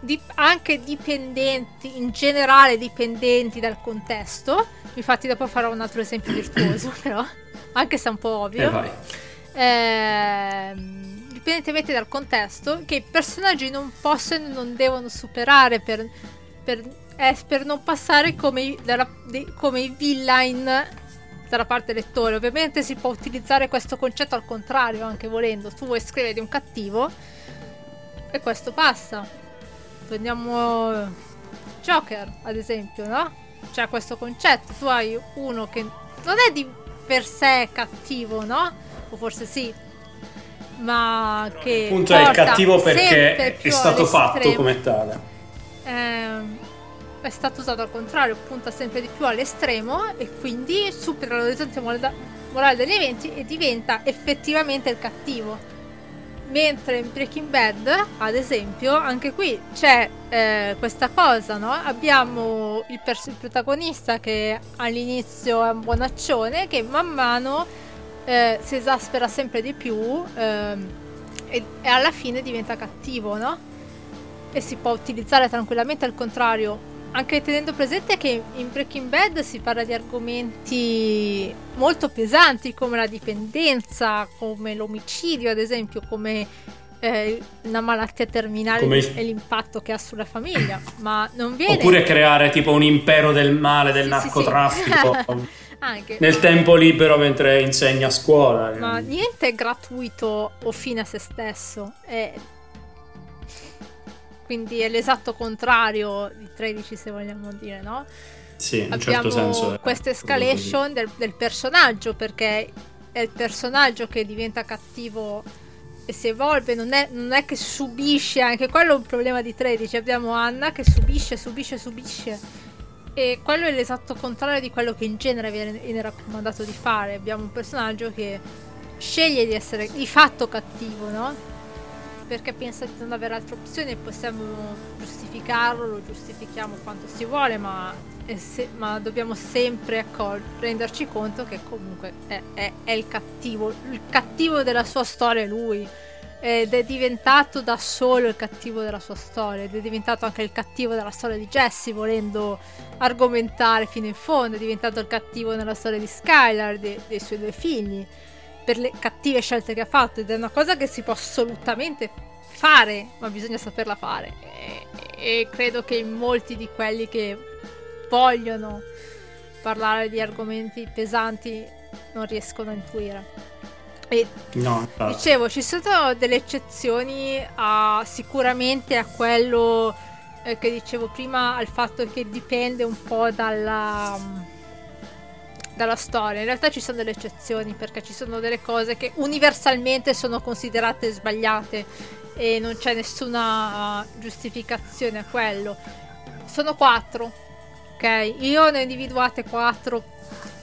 dip- anche dipendenti, in generale dipendenti dal contesto. Infatti dopo farò un altro esempio virtuoso, [COUGHS] però, anche se è un po' ovvio. Eh, eh, dipendentemente dal contesto, che i personaggi non possono e non devono superare per, per, eh, per non passare come, de, come i villain dalla parte lettore. Ovviamente si può utilizzare questo concetto al contrario, anche volendo. Tu vuoi scrivere di un cattivo e questo passa prendiamo Joker ad esempio, no? C'è questo concetto, tu hai uno che non è di per sé cattivo, no? O forse sì, ma che... Appunto è cattivo perché è stato fatto come tale. Eh, è stato usato al contrario, punta sempre di più all'estremo e quindi supera l'orizzonte morale degli eventi e diventa effettivamente il cattivo Mentre in Breaking Bad, ad esempio, anche qui c'è eh, questa cosa, no? Abbiamo il, pers- il, protagonista che all'inizio è un buonaccione, che man mano eh, si esaspera sempre di più eh, e, e alla fine diventa cattivo, no? E si può utilizzare tranquillamente al contrario anche tenendo presente che in Breaking Bad si parla di argomenti molto pesanti come la dipendenza, come l'omicidio, ad esempio, come eh, una malattia terminale come... e l'impatto che ha sulla famiglia, ma non viene... Oppure creare tipo un impero del male, del sì, narcotraffico. Sì, sì. [LAUGHS] Anche, nel tempo libero mentre insegna a scuola. Ma niente è gratuito o fine a se stesso. È quindi è l'esatto contrario di 13 se vogliamo dire, no? Sì, in Abbiamo certo senso. questa escalation del, del, personaggio perché è il personaggio che diventa cattivo e si evolve, non è, non è che subisce, anche quello è un problema di 13. Abbiamo Anna che subisce, subisce, subisce. E quello è l'esatto contrario di quello che in genere viene, viene raccomandato di fare. Abbiamo un personaggio che sceglie di essere di fatto cattivo, no? Perché pensa di non avere altre opzioni e possiamo giustificarlo, lo giustifichiamo quanto si vuole, ma, se, ma dobbiamo sempre accol- renderci conto che comunque è, è, è, il cattivo, il cattivo della sua storia è lui. Ed è diventato da solo il cattivo della sua storia, ed è diventato anche il cattivo della storia di Jesse, volendo argomentare fino in fondo, è diventato il cattivo nella storia di Skylar, de- dei suoi due figli per le cattive scelte che ha fatto ed è una cosa che si può assolutamente fare, ma bisogna saperla fare. E, e credo che molti di quelli che vogliono parlare di argomenti pesanti non riescono a intuire. E no, dicevo, ci sono delle eccezioni a, sicuramente a quello eh, che dicevo prima, al fatto che dipende un po' dalla dalla storia. In realtà ci sono delle eccezioni perché ci sono delle cose che universalmente sono considerate sbagliate e non c'è nessuna giustificazione a quello. Sono quattro, ok? Io ne ho individuate quattro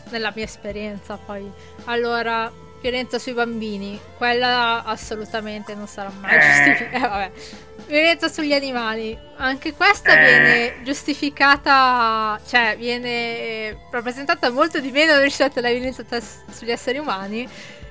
nella mia esperienza poi. Allora, violenza sui bambini, quella assolutamente non sarà mai giustificata. [LAUGHS] Eh, violenza sugli animali, anche questa eh. viene giustificata, cioè viene rappresentata molto di meno rispetto alla violenza sugli esseri umani.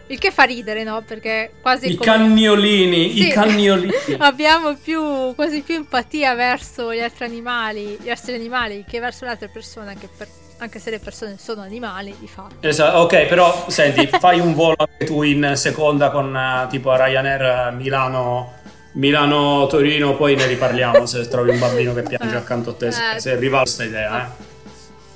Il che fa ridere, no? Perché quasi I come- cagnolini, Sì. i cagnolini. [LAUGHS] abbiamo più, quasi più empatia verso gli altri animali, gli altri animali che verso le altre persone, anche, per- anche se le persone sono animali, di fatto. Esatto, ok, però senti, fai un volo anche tu in seconda con eh, tipo Ryanair eh, Milano, Milano-Torino, poi ne riparliamo se trovi un bambino che piange Eh. accanto a te, se, Eh. se arriva questa idea, eh.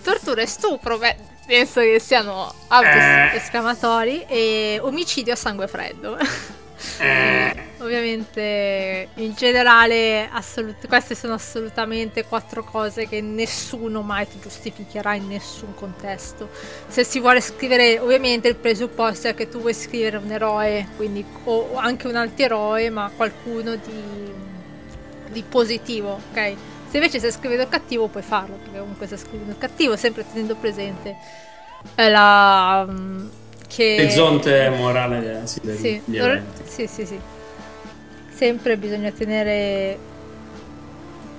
Tortura e stupro, beh, penso che siano auto Eh. esclamatori e omicidio a sangue freddo. [LAUGHS] Eh. Ovviamente, in generale, assolut- queste sono assolutamente quattro cose che nessuno mai ti giustificherà in nessun contesto. Se si vuole scrivere, ovviamente il presupposto è che tu vuoi scrivere un eroe, quindi, o anche un antieroe, ma qualcuno di, di positivo, ok? Se invece stai scrivendo il cattivo puoi farlo, perché comunque stai scrivendo il cattivo, sempre tenendo presente eh, la... mm, che... Orizzonte morale sì, degli, Sì, degli or- sì, sì, sì. Sempre bisogna tenere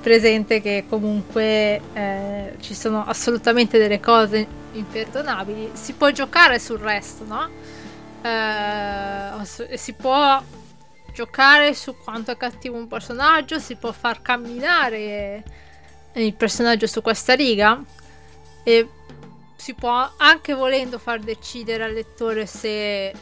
presente che comunque eh, ci sono assolutamente delle cose imperdonabili. Si può giocare sul resto, no? Eh, si può giocare su quanto è cattivo un personaggio, si può far camminare il personaggio su questa riga e si può anche volendo far decidere al lettore se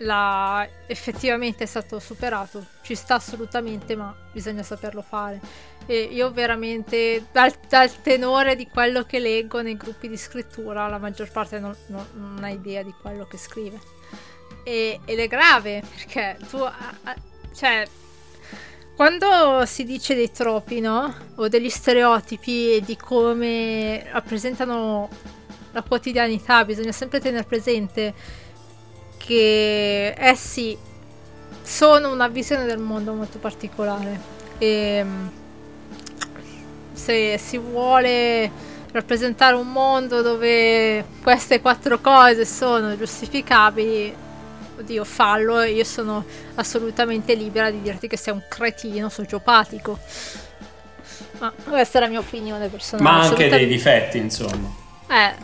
la effettivamente è stato superato. Ci sta assolutamente, ma bisogna saperlo fare. E io veramente, dal, dal tenore di quello che leggo nei gruppi di scrittura, la maggior parte non, non- non ha idea di quello che scrive. E- ed è grave perché tu, cioè, quando si dice dei troppi, no? O degli stereotipi di come rappresentano la quotidianità, bisogna sempre tenere presente che essi sono una visione del mondo molto particolare. E mm, se si vuole rappresentare un mondo dove queste quattro cose sono giustificabili, oddio, fallo io sono assolutamente libera di dirti che sei un cretino sociopatico. Ma questa è la mia opinione personale. Ma anche dei difetti, insomma. eh,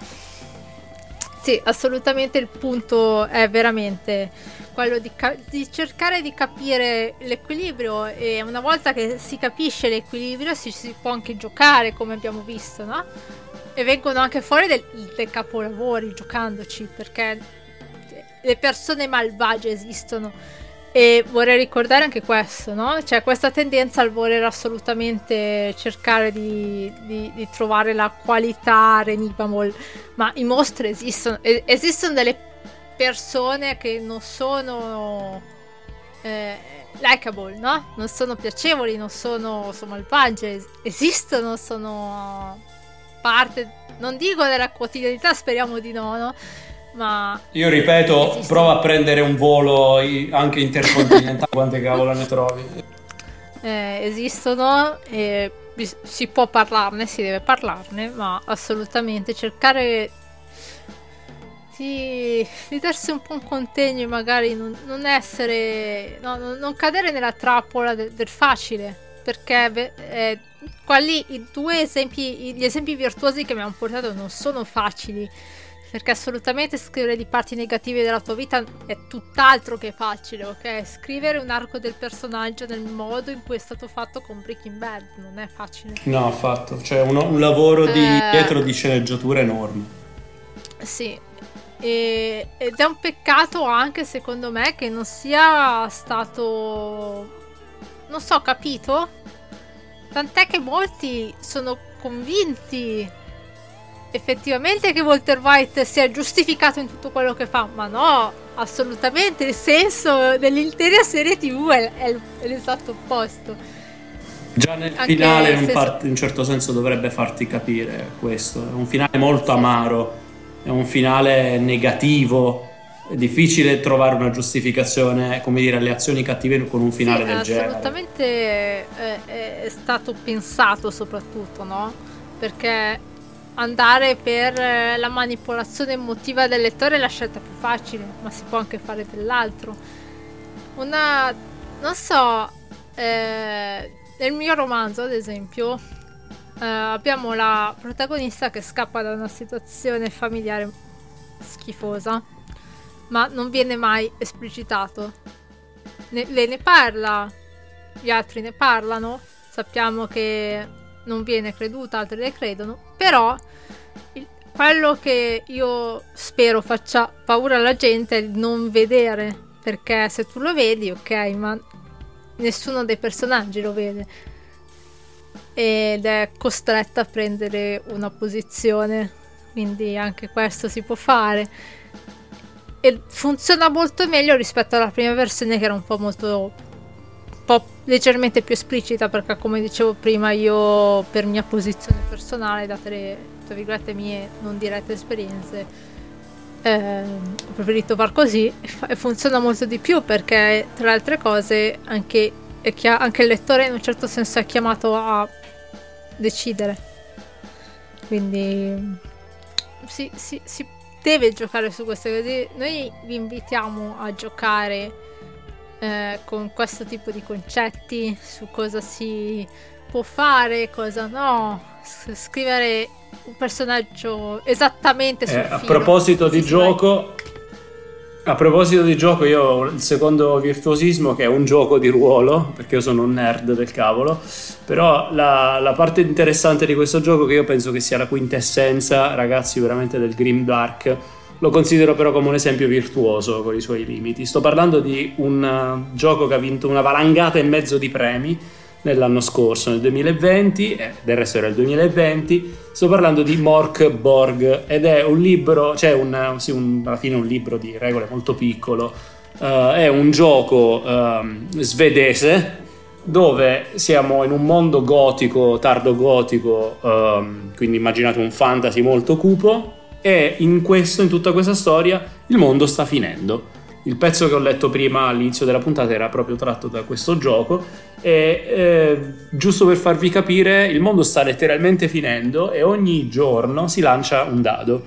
sì, assolutamente il punto è veramente quello di, ca- di cercare di capire l'equilibrio e una volta che si capisce l'equilibrio si, si può anche giocare come abbiamo visto, no? E vengono anche fuori del- dei capolavori giocandoci perché le persone malvagie esistono e vorrei ricordare anche questo, no? C'è questa tendenza al voler assolutamente cercare di, di- di trovare la qualità Renibamol, ma i mostri esistono. esistono delle persone che non sono eh, likable, no? Non sono piacevoli, non sono, malvagie, es- esistono, sono parte, non dico della quotidianità, speriamo di no, no? Ma Io ripeto, Esistono. prova a prendere un volo anche intercontinentale, [LAUGHS] quante cavolo ne trovi. eh, esistono e si può parlarne, si deve parlarne, ma assolutamente cercare di, di darsi un po' un contegno e magari non, non essere, no, non, cadere nella trappola de- del facile, perché eh, quelli, i due esempi, gli esempi virtuosi che mi hanno portato non sono facili. Perché assolutamente scrivere di parti negative della tua vita è tutt'altro che facile, ok? Scrivere un arco del personaggio nel modo in cui è stato fatto con Breaking Bad non è facile. No, affatto. C'è uno- un lavoro di, Eh. dietro di sceneggiatura enorme. Sì, e- ed è un peccato anche secondo me che non sia stato, non so, capito? Tant'è che molti sono convinti effettivamente che Walter White sia giustificato in tutto quello che fa, ma no, assolutamente il senso dell'intera serie TV è, è è l'esatto opposto. Già nel Anche finale, in un, se- par- in certo senso, dovrebbe farti capire questo. È un finale molto amaro, è un finale negativo. È difficile trovare una giustificazione, come dire, alle azioni cattive con un finale Sì, del genere. assolutamente è- è stato pensato soprattutto, no? Perché andare per eh, la manipolazione emotiva del lettore è la scelta più facile, ma si può anche fare dell'altro. Una, non so, eh, nel mio romanzo, ad esempio, eh, abbiamo la protagonista che scappa da una situazione familiare schifosa, ma non viene mai esplicitato. Ne, lei ne parla, gli altri ne parlano, sappiamo che non viene creduta, altri le credono, però il, quello che io spero faccia paura alla gente è il non vedere, perché se tu lo vedi, ok, ma nessuno dei personaggi lo vede ed è costretta a prendere una posizione, quindi anche questo si può fare. E funziona molto meglio rispetto alla prima versione che era un po' molto po' leggermente più esplicita perché come dicevo prima io per mia posizione personale date le tra virgolette mie non dirette esperienze eh, ho preferito far così e funziona molto di più perché tra le altre cose anche, chia- anche il lettore in un certo senso è chiamato a decidere. Quindi si, si, si deve giocare su queste cose. Noi vi invitiamo a giocare eh, con questo tipo di concetti su cosa si può fare cosa no scrivere un personaggio esattamente sul eh, a proposito di gioco a proposito di gioco, io ho il secondo virtuosismo che è un gioco di ruolo, perché io sono un nerd del cavolo, però la, la parte interessante di questo gioco, che io penso che sia la quintessenza, ragazzi, veramente del Grim Dark, lo considero però come un esempio virtuoso con i suoi limiti. Sto parlando di un gioco che ha vinto una valangata e mezzo di premi, nell'anno scorso, nel 2020, eh, del resto era il 2020, sto parlando di Mork Borg ed è un libro, cioè un, sì, un, alla fine un libro di regole molto piccolo, uh, è un gioco uh, svedese dove siamo in un mondo gotico, tardo gotico, uh, quindi immaginate un fantasy molto cupo e in questo, in tutta questa storia, il mondo sta finendo. Il pezzo che ho letto prima all'inizio della puntata era proprio tratto da questo gioco e eh, giusto per farvi capire il mondo sta letteralmente finendo e ogni giorno si lancia un dado.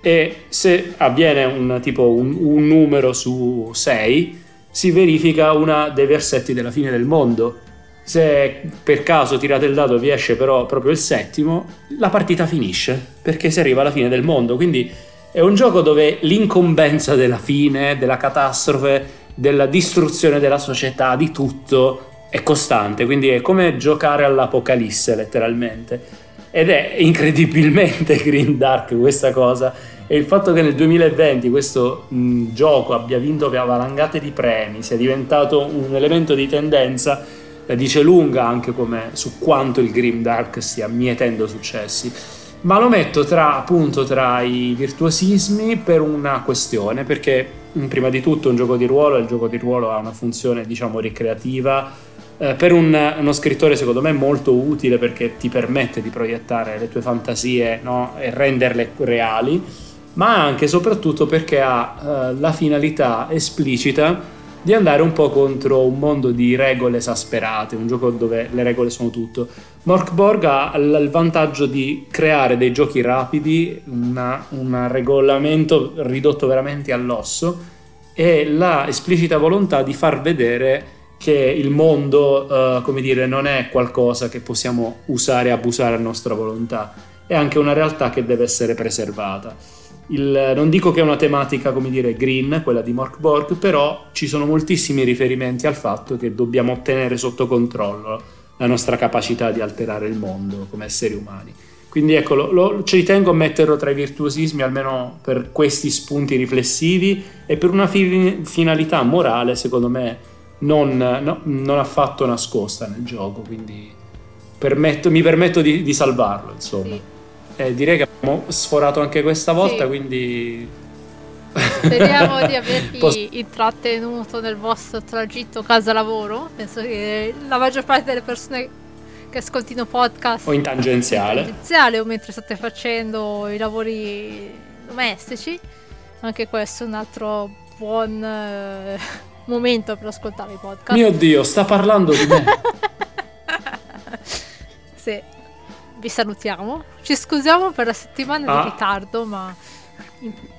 E se avviene un, tipo un, un numero su 6 si verifica uno dei versetti della fine del mondo se per caso tirate il dado e vi esce però proprio il settimo la partita finisce perché si arriva alla fine del mondo quindi è un gioco dove l'incombenza della fine, della catastrofe, della distruzione della società, di tutto, è costante. Quindi è come giocare all'apocalisse, letteralmente. Ed è incredibilmente [LAUGHS] Green Dark questa cosa. E il fatto che nel 2020 questo mh, gioco abbia vinto valangate di premi, sia diventato un elemento di tendenza, la dice lunga anche come, su quanto il Grim Dark stia mietendo successi ma lo metto tra appunto tra i virtuosismi per una questione, perché mm, prima di tutto un gioco di ruolo, il gioco di ruolo ha una funzione diciamo ricreativa, eh, per un, uno scrittore secondo me molto utile perché ti permette di proiettare le tue fantasie no? e renderle reali, ma anche e soprattutto perché ha eh, la finalità esplicita di andare un po' contro un mondo di regole esasperate, un gioco dove le regole sono tutto. Morkborg ha il vantaggio di creare dei giochi rapidi, un regolamento ridotto veramente all'osso e la esplicita volontà di far vedere che il mondo, uh, come dire, non è qualcosa che possiamo usare e abusare a nostra volontà, è anche una realtà che deve essere preservata. Il, non dico che è una tematica, come dire, green, quella di Mork Borg, però ci sono moltissimi riferimenti al fatto che dobbiamo ottenere sotto controllo la nostra capacità di alterare il mondo come esseri umani. Quindi ecco, lo, ci tengo a metterlo tra i virtuosismi, almeno per questi spunti riflessivi e per una fi- finalità morale, secondo me, non, no, non, affatto nascosta nel gioco. Quindi permetto, mi permetto di, di salvarlo, insomma. Sì. Eh, direi che abbiamo sforato anche questa volta, sì. quindi... Speriamo di [LAUGHS] avervi Post... intrattenuto nel vostro tragitto casa-lavoro. Penso che la maggior parte delle persone che ascoltino podcast... O in tangenziale. In tangenziale o mentre state facendo i lavori domestici. Anche questo è un altro buon eh, momento per ascoltare i podcast. Mio Dio, sta parlando di me. [LAUGHS] sì vi salutiamo. Ci scusiamo per la settimana ah. di ritardo, ma...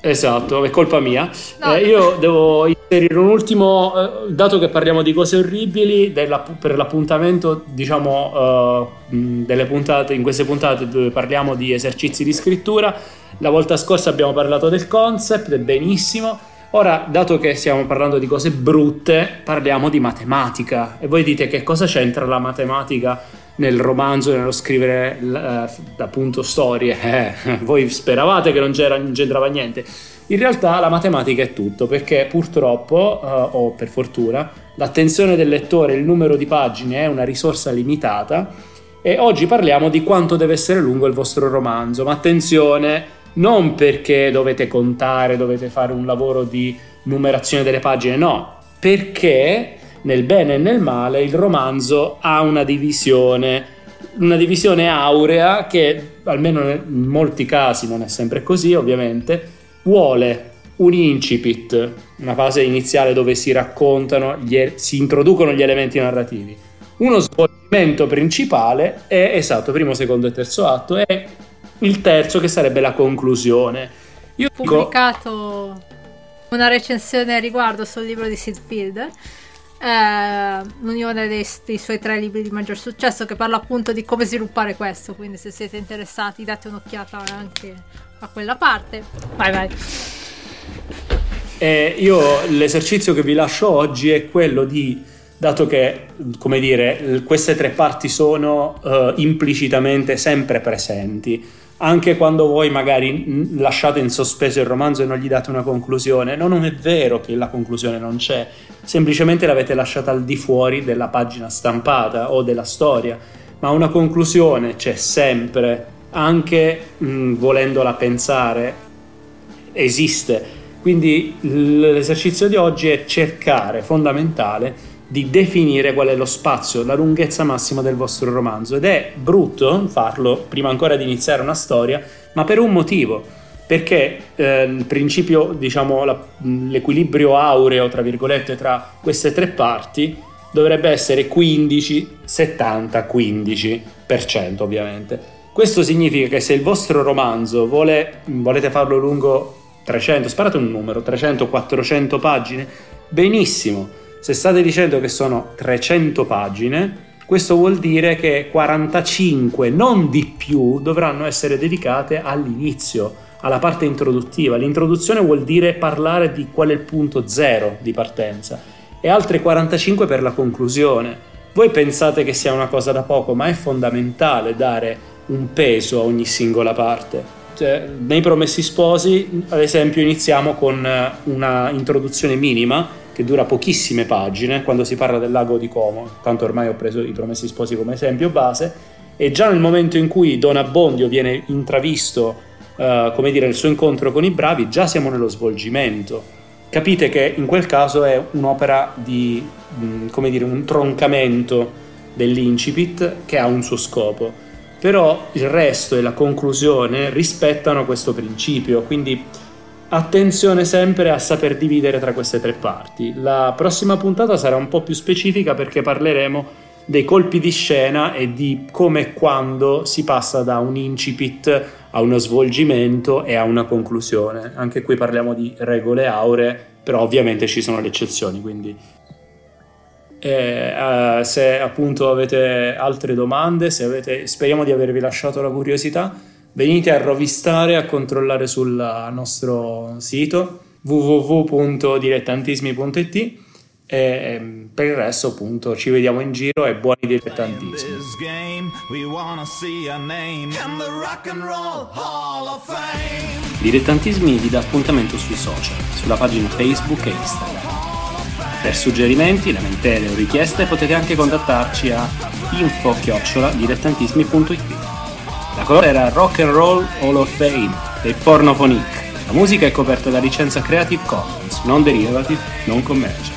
Esatto, è colpa mia. No. Eh, io devo inserire un ultimo, eh, dato che parliamo di cose orribili, della, per l'appuntamento, diciamo, delle puntate, in queste puntate dove parliamo di esercizi di scrittura. La volta scorsa abbiamo parlato del concept, benissimo. Ora, dato che stiamo parlando di cose brutte, parliamo di matematica. E voi dite che cosa c'entra la matematica nel romanzo nello scrivere eh, appunto storie? [LAUGHS] Eh, voi speravate che non, non c'entrava niente. In realtà la matematica è tutto, perché purtroppo, eh, o per fortuna, l'attenzione del lettore, il numero di pagine è una risorsa limitata e oggi parliamo di quanto deve essere lungo il vostro romanzo. Ma attenzione, non perché dovete contare, dovete fare un lavoro di numerazione delle pagine, no, perché nel bene e nel male il romanzo ha una divisione, una divisione aurea che almeno in molti casi non è sempre così, ovviamente, vuole un incipit, una fase iniziale dove si raccontano, gli, si introducono gli elementi narrativi, uno svolgimento principale è esatto, primo, secondo e terzo atto, e il terzo che sarebbe la conclusione. Io ho pubblicato dico... una recensione a riguardo sul libro di Sid Field. Eh, l'unione dei, dei, suoi tre libri di maggior successo che parla appunto di come sviluppare questo quindi se siete interessati date un'occhiata anche a quella parte. Vai vai. Eh, io l'esercizio che vi lascio oggi è quello di dato che, come dire, queste tre parti sono uh, implicitamente sempre presenti, anche quando voi magari lasciate in sospeso il romanzo e non gli date una conclusione, no, non è vero che la conclusione non c'è, semplicemente l'avete lasciata al di fuori della pagina stampata o della storia, ma una conclusione c'è sempre, anche mh, volendola pensare, esiste. Quindi l'esercizio di oggi è cercare, fondamentale, di definire qual è lo spazio, la lunghezza massima del vostro romanzo ed è brutto farlo prima ancora di iniziare una storia, ma per un motivo, perché eh, il principio, diciamo, la, l'equilibrio aureo, tra virgolette, tra queste tre parti dovrebbe essere 15, 70, 15%, ovviamente. Questo significa che se il vostro romanzo vuole, volete farlo lungo 300, sparate un numero, 300, 400 pagine, benissimo se state dicendo che sono 300 pagine, questo vuol dire che 45, non di più, dovranno essere dedicate all'inizio, alla parte introduttiva. L'introduzione vuol dire parlare di qual è il punto zero di partenza e altre 45 per la conclusione. Voi pensate che sia una cosa da poco, ma è fondamentale dare un peso a ogni singola parte. Cioè, nei Promessi Sposi, ad esempio, iniziamo con una introduzione minima che dura pochissime pagine quando si parla del lago di Como, tanto ormai ho preso i Promessi Sposi come esempio base, e già nel momento in cui Don Abbondio viene intravisto, uh, come dire, il suo incontro con i bravi, già siamo nello svolgimento. Capite che in quel caso è un'opera di, mh, mm, come dire, un troncamento dell'incipit che ha un suo scopo. Però il resto e la conclusione rispettano questo principio, quindi Attenzione sempre a saper dividere tra queste tre parti. La prossima puntata sarà un po' più specifica perché parleremo dei colpi di scena e di come e quando si passa da un incipit a uno svolgimento e a una conclusione. Anche qui parliamo di regole auree, però ovviamente ci sono le eccezioni, quindi eh, uh, se appunto avete altre domande, avete, speriamo di avervi lasciato la curiosità venite a rovistare, a controllare sul nostro sito www.dilettantismi.it e ehm, per il resto appunto ci vediamo in giro e buoni dilettantismi. Dilettantismi vi dà appuntamento sui social sulla pagina Facebook e Instagram. Per suggerimenti, lamentele o richieste potete anche contattarci a info-dilettantismi.it la colore era Rock and Roll Hall of Fame dei Pornophonic. La musica è coperta da licenza Creative Commons, non derivative, non commercial.